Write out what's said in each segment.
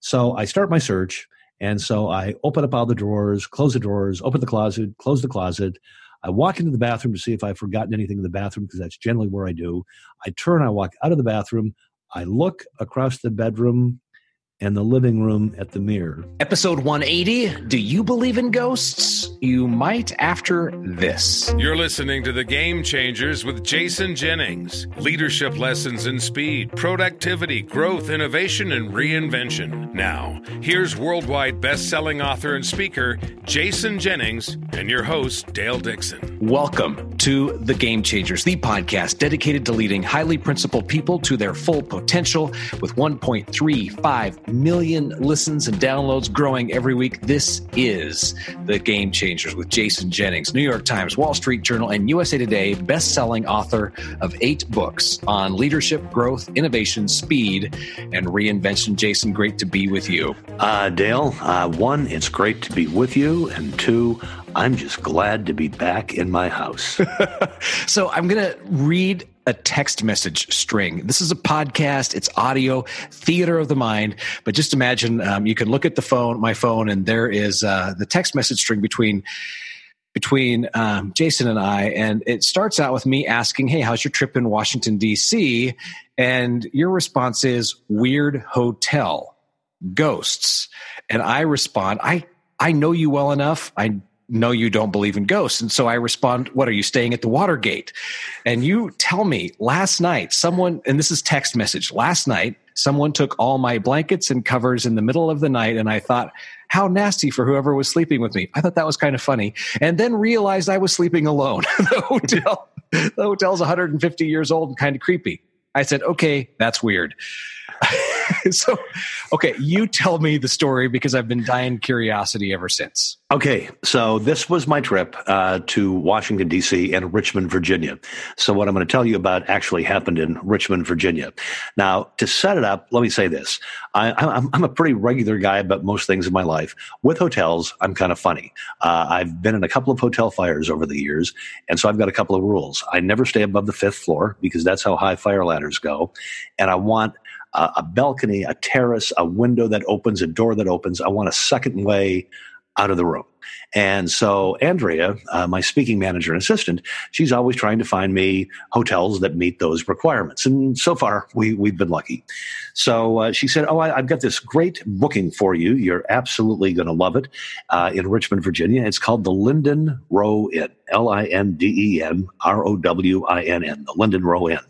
So I start my search. And so I open up all the drawers, close the drawers, open the closet, close the closet. I walk into the bathroom to see if I've forgotten anything in the bathroom because that's generally where I do. I turn, I walk out of the bathroom. I look across the bedroom and the living room at the mirror. Episode 180 Do you believe in ghosts? You might after this. You're listening to The Game Changers with Jason Jennings. Leadership lessons in speed, productivity, growth, innovation, and reinvention. Now, here's worldwide best selling author and speaker Jason Jennings and your host, Dale Dixon. Welcome to The Game Changers, the podcast dedicated to leading highly principled people to their full potential with 1.35 million listens and downloads growing every week. This is The Game Changers with Jason Jennings, New York Times, Wall Street Journal, and USA Today best-selling author of eight books on leadership, growth, innovation, speed, and reinvention. Jason, great to be with you. Uh, Dale, uh, one, it's great to be with you, and two, I'm just glad to be back in my house. so I'm going to read a text message string. This is a podcast. It's audio, theater of the mind. But just imagine um, you can look at the phone, my phone, and there is uh, the text message string between between um, Jason and I, and it starts out with me asking, "Hey, how's your trip in Washington D.C.?" And your response is "Weird hotel, ghosts," and I respond, "I." I know you well enough. I no, you don't believe in ghosts. And so I respond, What are you staying at the Watergate? And you tell me last night, someone, and this is text message, last night, someone took all my blankets and covers in the middle of the night. And I thought, How nasty for whoever was sleeping with me. I thought that was kind of funny. And then realized I was sleeping alone. the hotel, the hotel's 150 years old and kind of creepy. I said, Okay, that's weird. so, okay, you tell me the story because I've been dying curiosity ever since. Okay, so this was my trip uh, to Washington, D.C. and Richmond, Virginia. So, what I'm going to tell you about actually happened in Richmond, Virginia. Now, to set it up, let me say this I, am a pretty regular guy about most things in my life. With hotels, I'm kind of funny. Uh, I've been in a couple of hotel fires over the years, and so I've got a couple of rules. I never stay above the fifth floor because that's how high fire ladders go. And I want uh, a balcony, a terrace, a window that opens, a door that opens. I want a second way out of the room. And so Andrea, uh, my speaking manager and assistant, she's always trying to find me hotels that meet those requirements. And so far, we, we've been lucky. So uh, she said, Oh, I, have got this great booking for you. You're absolutely going to love it uh, in Richmond, Virginia. It's called the Linden Row Inn, L I N D E N R O W I N N, the Linden Row Inn.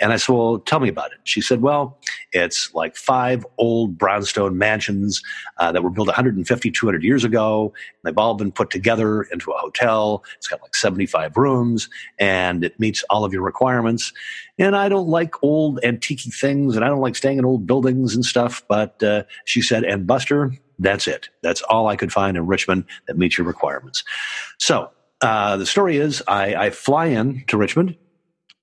And I said, Well, tell me about it. She said, Well, it's like five old brownstone mansions uh, that were built 150, 200 years ago. They've all been put together into a hotel. It's got like 75 rooms and it meets all of your requirements. And I don't like old antique things and I don't like staying in old buildings and stuff. But uh, she said, And Buster, that's it. That's all I could find in Richmond that meets your requirements. So uh, the story is I, I fly in to Richmond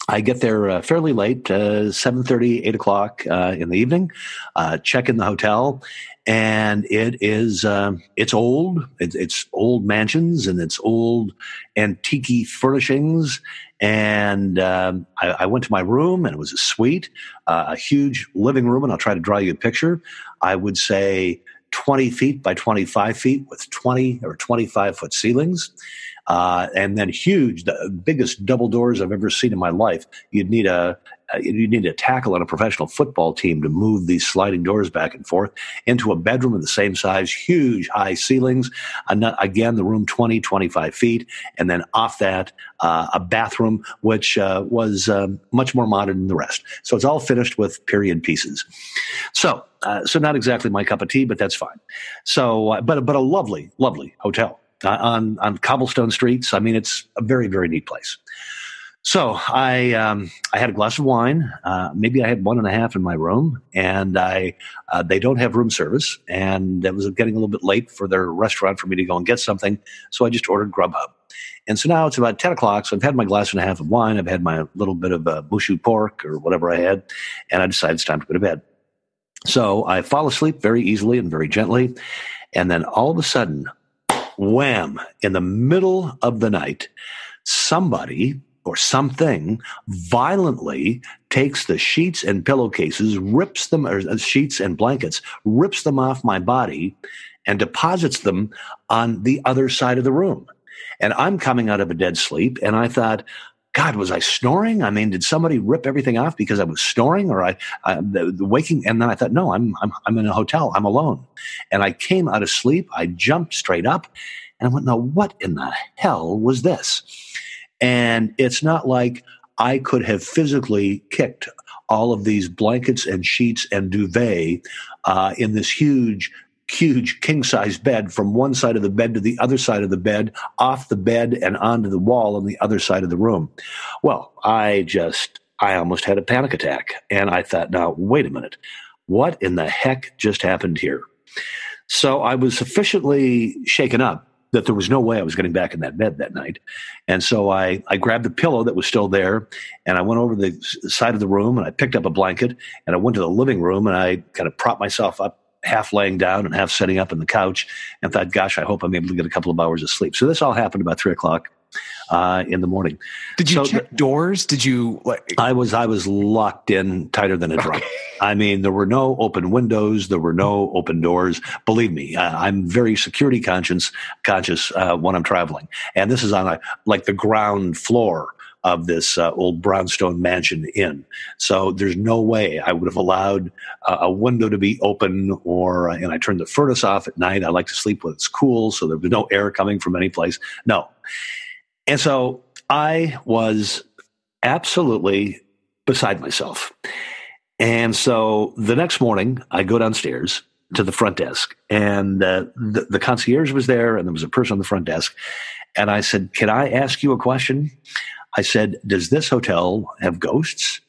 I get there uh, fairly late, uh, 7.30, 8 o'clock uh, in the evening, uh, check in the hotel, and it is, um, it's old. It, it's old mansions and it's old antique furnishings. And um, I, I, went to my room and it was a suite, uh, a huge living room, and I'll try to draw you a picture. I would say 20 feet by 25 feet with 20 or 25 foot ceilings uh, and then huge, the biggest double doors I've ever seen in my life. You'd need a you need a tackle on a professional football team to move these sliding doors back and forth into a bedroom of the same size, huge high ceilings. Again, the room 20, 25 feet. And then off that, uh, a bathroom, which uh, was um, much more modern than the rest. So it's all finished with period pieces. So, uh, so not exactly my cup of tea, but that's fine. So, uh, but, but a lovely, lovely hotel. Uh, on on cobblestone streets. I mean, it's a very very neat place. So I um, I had a glass of wine. Uh, maybe I had one and a half in my room, and I uh, they don't have room service, and it was getting a little bit late for their restaurant for me to go and get something. So I just ordered Grubhub. And so now it's about 10 o'clock. So I've had my glass and a half of wine. I've had my little bit of uh, moo shu pork or whatever I had. And I decided it's time to go to bed. So I fall asleep very easily and very gently. And then all of a sudden, wham, in the middle of the night, somebody or something violently takes the sheets and pillowcases, rips them, or uh, sheets and blankets, rips them off my body and deposits them on the other side of the room. And I'm coming out of a dead sleep. And I thought, God, was I snoring? I mean, did somebody rip everything off because I was snoring, or I, I the, the, waking? And then I thought, no, I'm, I'm I'm in a hotel. I'm alone. And I came out of sleep. I jumped straight up, and I went, no, what in the hell was this? And it's not like I could have physically kicked all of these blankets and sheets and duvet uh, in this huge huge king size bed from one side of the bed to the other side of the bed, off the bed and onto the wall on the other side of the room. Well, I just, I almost had a panic attack. And I thought, now, wait a minute. What in the heck just happened here? So I was sufficiently shaken up that there was no way I was getting back in that bed that night. And so I, I grabbed the pillow that was still there and I went over the side of the room and I picked up a blanket and I went to the living room and I kind of propped myself up half laying down and half sitting up on the couch and thought, gosh, I hope I'm able to get a couple of hours of sleep. So this all happened about three o'clock uh, in the morning. Did you so check the, doors? Did you? Like, I was I was locked in tighter than a drum. Okay. I mean, there were no open windows, there were no open doors. Believe me, uh, I'm very security conscious conscious uh, when I'm traveling, and this is on a, like the ground floor of this uh, old brownstone mansion inn. So there's no way I would have allowed uh, a window to be open or, uh, and I turned the furnace off at night. I like to sleep when it's cool, so there was no air coming from any place. No. And so I was absolutely beside myself. And so the next morning, I go downstairs to the front desk, and uh, the, the concierge was there, and there was a person on the front desk. And I said, Can I ask you a question? I said, Does this hotel have ghosts?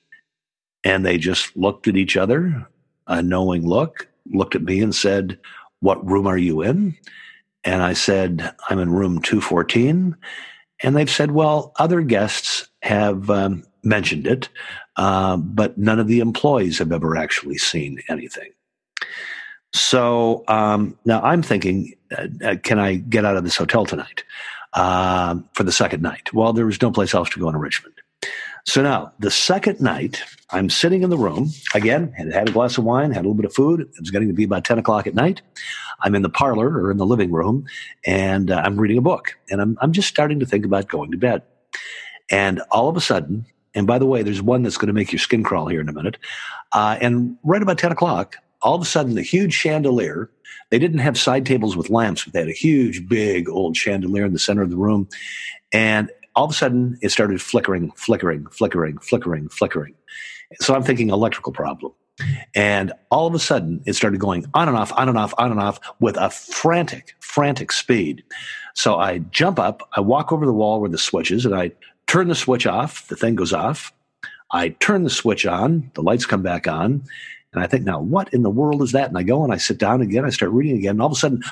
And they just looked at each other, a knowing look, looked at me and said, What room are you in? And I said, I'm in room 214. And they've said, Well, other guests have um, mentioned it, uh, but none of the employees have ever actually seen anything. So um, now I'm thinking, uh, uh can I get out of this hotel tonight? Uh, for the second night. Well, there was no place else to go in Richmond. So now, the second night, I'm sitting in the room again, had had a glass of wine, had a little bit of food. It was getting to be about 10 o'clock at night. I'm in the parlor or in the living room, and uh, I'm reading a book, and I'm, I'm just starting to think about going to bed. And all of a sudden, and by the way, there's one that's going to make your skin crawl here in a minute. Uh, and right about 10 o'clock, all of a sudden, the huge chandelier they didn't have side tables with lamps, but they had a huge, big old chandelier in the center of the room. And all of a sudden, it started flickering, flickering, flickering, flickering, flickering. So I'm thinking electrical problem. And all of a sudden, it started going on and off, on and off, on and off with a frantic, frantic speed. So I jump up, I walk over the wall where the switch is, and I turn the switch off. The thing goes off. I turn the switch on, the lights come back on, and I think, now what in the world is that? And I go and I sit down again, I start reading again, and all of a sudden,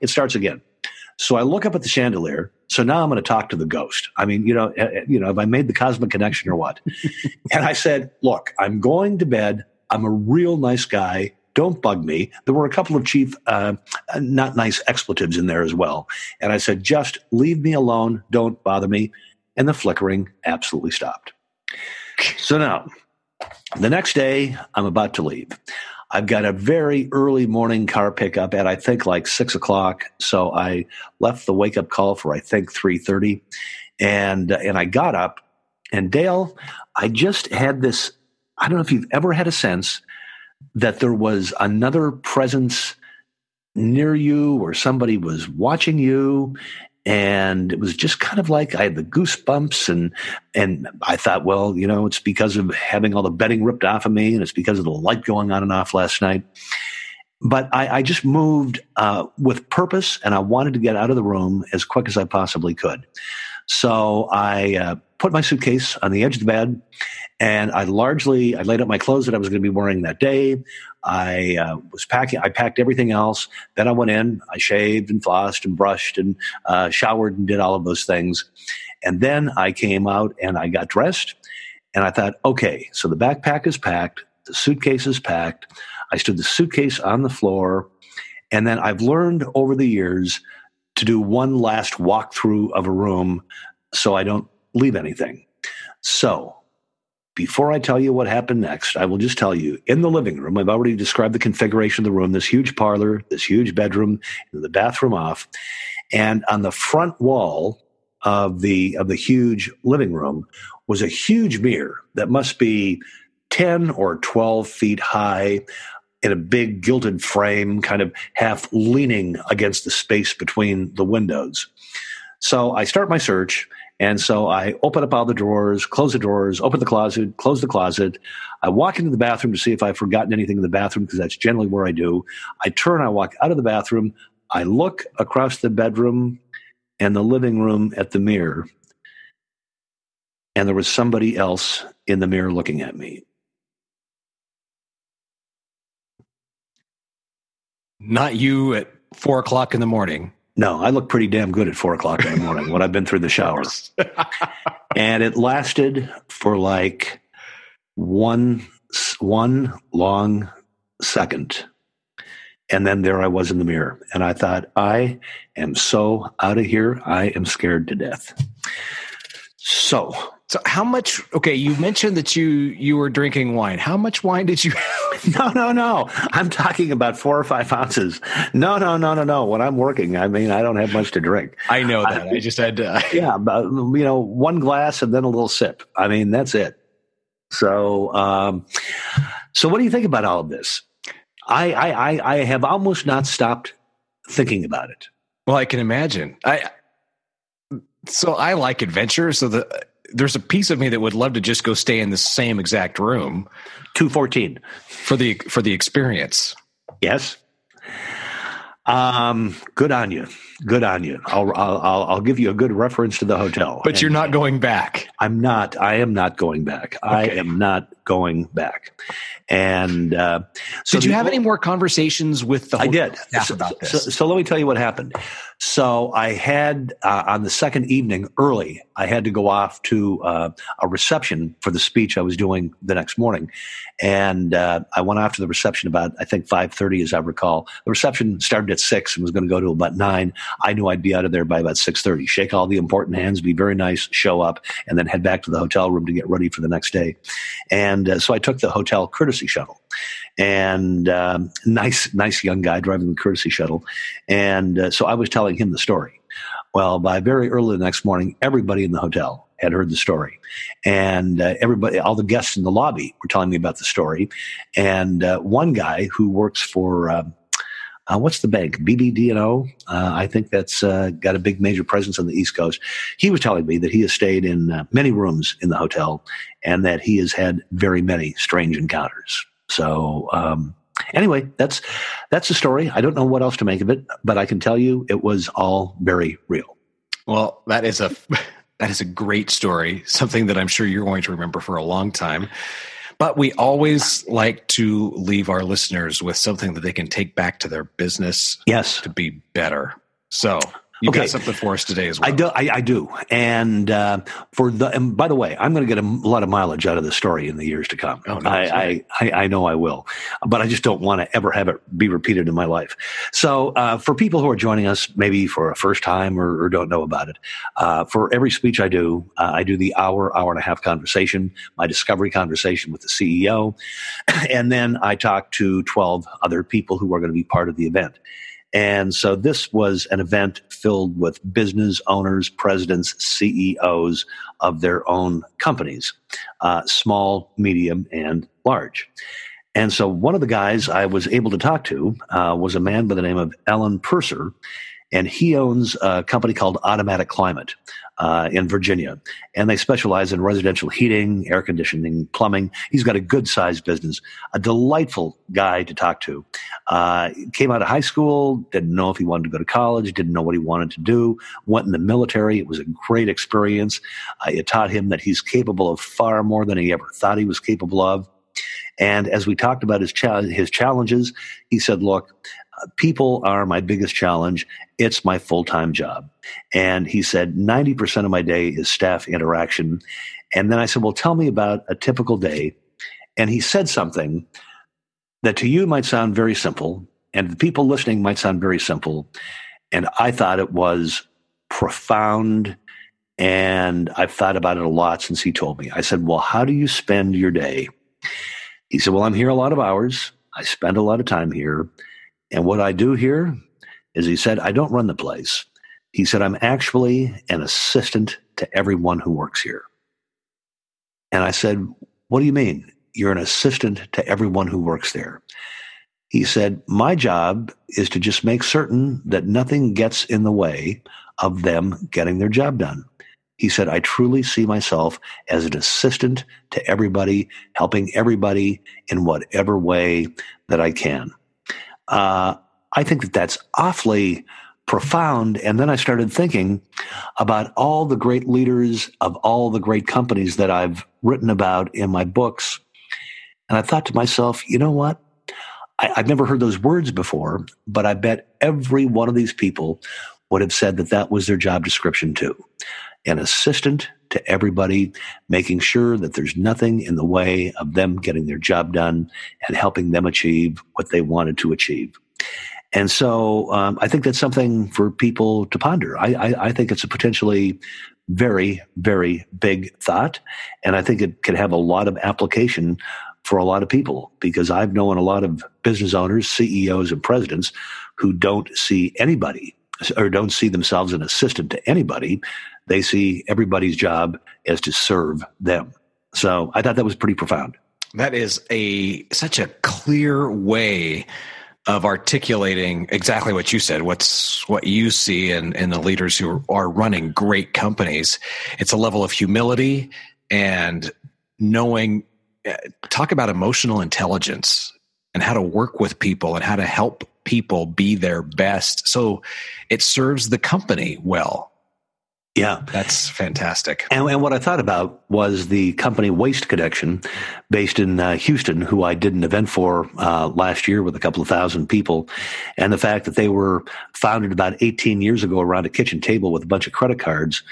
it starts again. So I look up at the chandelier. So now I'm going to talk to the ghost. I mean, you know, eh, eh, you know, have I made the cosmic connection or what? and I said, look, I'm going to bed. I'm a real nice guy. Don't bug me. There were a couple of chief, uh, not nice expletives in there as well. And I said, just leave me alone. Don't bother me. And the flickering absolutely stopped. So now the next day, I'm about to leave. I've got a very early morning car pickup at I think like six o'clock. So I left the wake up call for I think three thirty, and uh, and I got up. And Dale, I just had this. I don't know if you've ever had a sense that there was another presence near you, or somebody was watching you, and it was just kind of like I had the goosebumps and and I thought, well, you know, it's because of having all the bedding ripped off of me, and it's because of the light going on and off last night. But I, I just moved uh, with purpose, and I wanted to get out of the room as quick as I possibly could. So I uh, put my suitcase on the edge of the bed, and I largely I laid out my clothes that I was going to be wearing that day. I uh, was packing. I packed everything else. Then I went in. I shaved and flossed and brushed and uh, showered and did all of those things. And then I came out and I got dressed. And I thought, okay, so the backpack is packed. The suitcase is packed. I stood the suitcase on the floor. And then I've learned over the years to do one last walkthrough of a room so I don't leave anything. So, before I tell you what happened next, I will just tell you in the living room, I've already described the configuration of the room this huge parlor, this huge bedroom, and the bathroom off. And on the front wall of the, of the huge living room was a huge mirror that must be 10 or 12 feet high in a big gilded frame, kind of half leaning against the space between the windows. So I start my search. And so I open up all the drawers, close the drawers, open the closet, close the closet. I walk into the bathroom to see if I've forgotten anything in the bathroom because that's generally where I do. I turn, I walk out of the bathroom. I look across the bedroom and the living room at the mirror. And there was somebody else in the mirror looking at me. Not you at four o'clock in the morning. No, I look pretty damn good at four o'clock in the morning when I've been through the shower. and it lasted for like one one long second. And then there I was in the mirror. And I thought, I am so out of here. I am scared to death. So so how much? Okay, you mentioned that you you were drinking wine. How much wine did you? no, no, no. I'm talking about four or five ounces. No, no, no, no, no. When I'm working, I mean, I don't have much to drink. I know that. I, I just had to. yeah, but, you know, one glass and then a little sip. I mean, that's it. So, um, so what do you think about all of this? I, I, I have almost not stopped thinking about it. Well, I can imagine. I so I like adventure. So the there's a piece of me that would love to just go stay in the same exact room. 214 for the for the experience. Yes. Um, good on you. Good on you. I'll, I'll, I'll give you a good reference to the hotel. But and you're not going back. I'm not. I am not going back. Okay. I am not going back. And uh, so did you the, have any more conversations with the? I did. So, about this. So, so, let me tell you what happened. So I had uh, on the second evening early, I had to go off to uh, a reception for the speech I was doing the next morning, and uh, I went off to the reception about I think five thirty, as I recall. The reception started at six and was going to go to about nine. I knew I'd be out of there by about six thirty. Shake all the important hands, be very nice, show up, and then head back to the hotel room to get ready for the next day. And uh, so I took the hotel courtesy shuttle, and um, nice, nice young guy driving the courtesy shuttle. And uh, so I was telling him the story. Well, by very early the next morning, everybody in the hotel had heard the story, and uh, everybody, all the guests in the lobby, were telling me about the story. And uh, one guy who works for um, uh, what's the bank? BBD&O. Uh, I think that's uh, got a big major presence on the East Coast. He was telling me that he has stayed in uh, many rooms in the hotel and that he has had very many strange encounters. So, um, anyway, that's that's the story. I don't know what else to make of it, but I can tell you it was all very real. Well, that is a that is a great story. Something that I'm sure you're going to remember for a long time. But we always like to leave our listeners with something that they can take back to their business. Yes. To be better. So you okay. got something for us today as well. I do. I, I do. And uh, for the, and by the way, I'm going to get a lot of mileage out of this story in the years to come. Oh, no, I, I, I, know I will, but I just don't want to ever have it be repeated in my life. So uh, for people who are joining us, maybe for a first time or, or don't know about it, uh, for every speech I do, uh, I do the hour, hour and a half conversation, my discovery conversation with the CEO, and then I talk to 12 other people who are going to be part of the event. And so this was an event filled with business owners, presidents, CEOs of their own companies, uh, small, medium, and large. And so one of the guys I was able to talk to uh, was a man by the name of Alan Purser, and he owns a company called Automatic Climate uh, in Virginia, and they specialize in residential heating, air conditioning, plumbing. He's got a good sized business, a delightful guy to talk to. Uh, came out of high school, didn't know if he wanted to go to college, didn't know what he wanted to do, went in the military. It was a great experience. Uh, it taught him that he's capable of far more than he ever thought he was capable of. And as we talked about his, his challenges, he said, look, people are my biggest challenge. It's my full time job. And he said, 90% of my day is staff interaction. And then I said, well, tell me about a typical day. And he said something that to you might sound very simple, and the people listening might sound very simple. And I thought it was profound And I've thought about it a lot since he told me. I said, Well, how do you spend your day? He said, Well, I'm here a lot of hours. I spend a lot of time here. And what I do here is he said, I don't run the place. He said, I'm actually an assistant to everyone who works here. And I said, What do you mean? You're an assistant to everyone who works there. He said, My job is to just make certain that nothing gets in the way of them getting their job done. He said, I truly see myself as an assistant to everybody, helping everybody in whatever way that I can. Uh, I think that that's awfully profound. And then I started thinking about all the great leaders of all the great companies that I've written about in my books. And I thought to myself, you know what? I, have never heard those words before, but I bet every one of these people would have said that that was their job description too an assistant to everybody, making sure that there's nothing in the way of them getting their job done and helping them achieve what they wanted to achieve. And so um, I think that's something for people to ponder. I, I, I think it's a potentially very, very big thought. And I think it could have a lot of application for a lot of people because I've known a lot of business owners, CEOs, and presidents who don't see anybody or don't see themselves an assistant to anybody. They see everybody's job as to serve them. So I thought that was pretty profound. That is a such a clear way of articulating exactly what you said, what's what you see in, in the leaders who are running great companies. It's a level of humility and knowing uh, talk about emotional intelligence and how to work with people and how to help people be their best so it serves the company well yeah. That's fantastic. And, and, what I thought about was the company Waste Connection, based in uh, Houston, who I did an event for uh, last year with a couple of thousand people. And the fact that they were founded about 18 years ago around a kitchen table with a bunch of credit cards.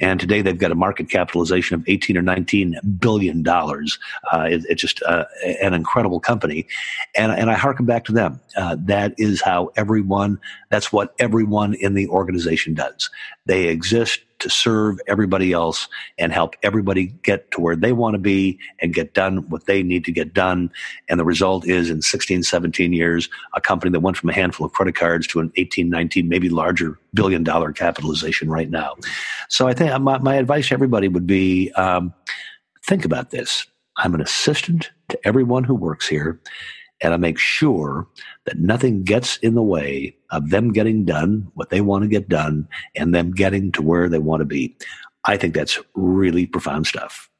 And today they've got a market capitalization of 18 or 19 billion dollars. Uh, it, it's just uh, an incredible company. And, and I harken back to them. Uh, that is how everyone, that's what everyone in the organization does. They exist to serve everybody else and help everybody get to where they want to be and get done what they need to get done. And the result is in 16, 17 years, a company that went from a handful of credit cards to an 18, 19, maybe larger billion dollar capitalization right now. So I think my, my advice to everybody would be um, think about this. I'm an assistant to everyone who works here and I make sure that nothing gets in the way of them getting done what they want to get done and them getting to where they want to be. I think that's really profound stuff.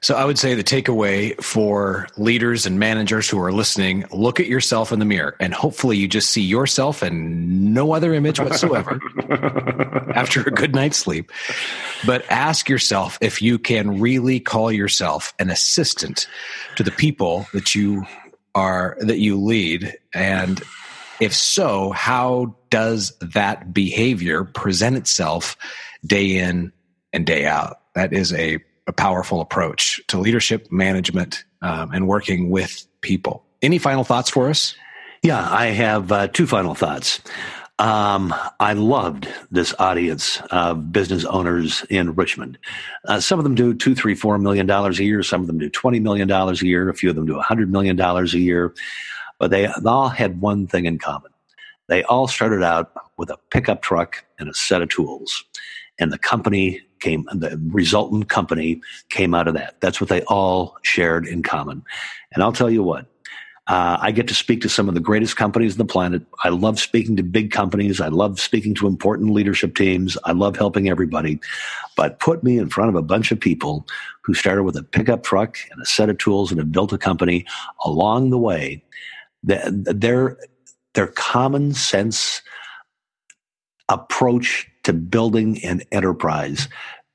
So I would say the takeaway for leaders and managers who are listening, look at yourself in the mirror and hopefully you just see yourself and no other image whatsoever after a good night's sleep. But ask yourself if you can really call yourself an assistant to the people that you are that you lead? And if so how does that behavior present itself day in and day out? That is a, a powerful approach to leadership management um, and working with people. Any final thoughts for us? Yeah i have uh, two final thoughts um, I loved this audience of business owners in Richmond. Uh, some of them do two, three, four million dollars a year. Some of them do twenty million dollars a year. A few of them do a hundred million dollars a year. But they, they all had one thing in common. They all started out with a pickup truck and a set of tools, and the company came. The resultant company came out of that. That's what they all shared in common. And I'll tell you what uh, I get to speak to some of the greatest companies on the planet. I love speaking to big companies. I love speaking to important leadership teams. I love helping everybody. But put me in front of a bunch of people who started with a pickup truck and a set of tools and have built a company along the way. Their, their common sense approach to building an enterprise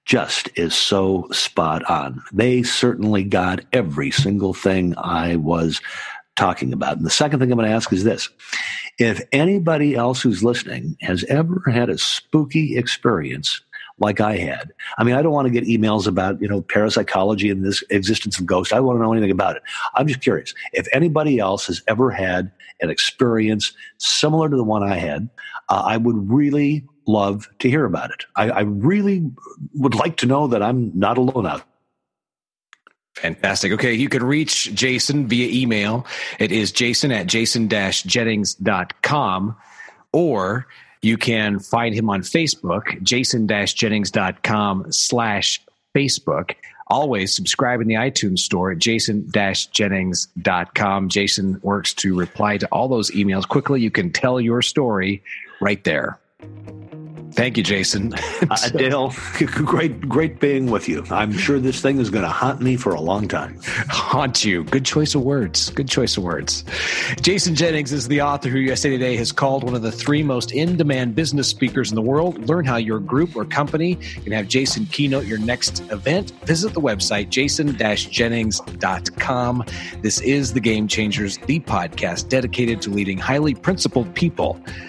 just is so spot on. They certainly got every single thing I was talking about. And the second thing I'm going to ask is this if anybody else who's listening has ever had a spooky experience like I had. I mean, I don't want to get emails about, you know, parapsychology and this existence of ghosts. I want to know anything about it. I'm just curious if anybody else has ever had an experience similar to the one I had, uh, I would really love to hear about it. I, I really would like to know that I'm not alone out Fantastic. Okay, you can reach Jason via email. It is jason at jason-jennings.com or you can find him on Facebook, jason-jennings.com slash Facebook. Always subscribe in the iTunes store at jason-jennings.com. Jason works to reply to all those emails quickly. You can tell your story right there. Thank you, Jason. uh, Dale, great, great being with you. I'm sure this thing is going to haunt me for a long time. Haunt you. Good choice of words. Good choice of words. Jason Jennings is the author who USA Today has called one of the three most in demand business speakers in the world. Learn how your group or company can have Jason keynote your next event. Visit the website, jason jennings.com. This is The Game Changers, the podcast dedicated to leading highly principled people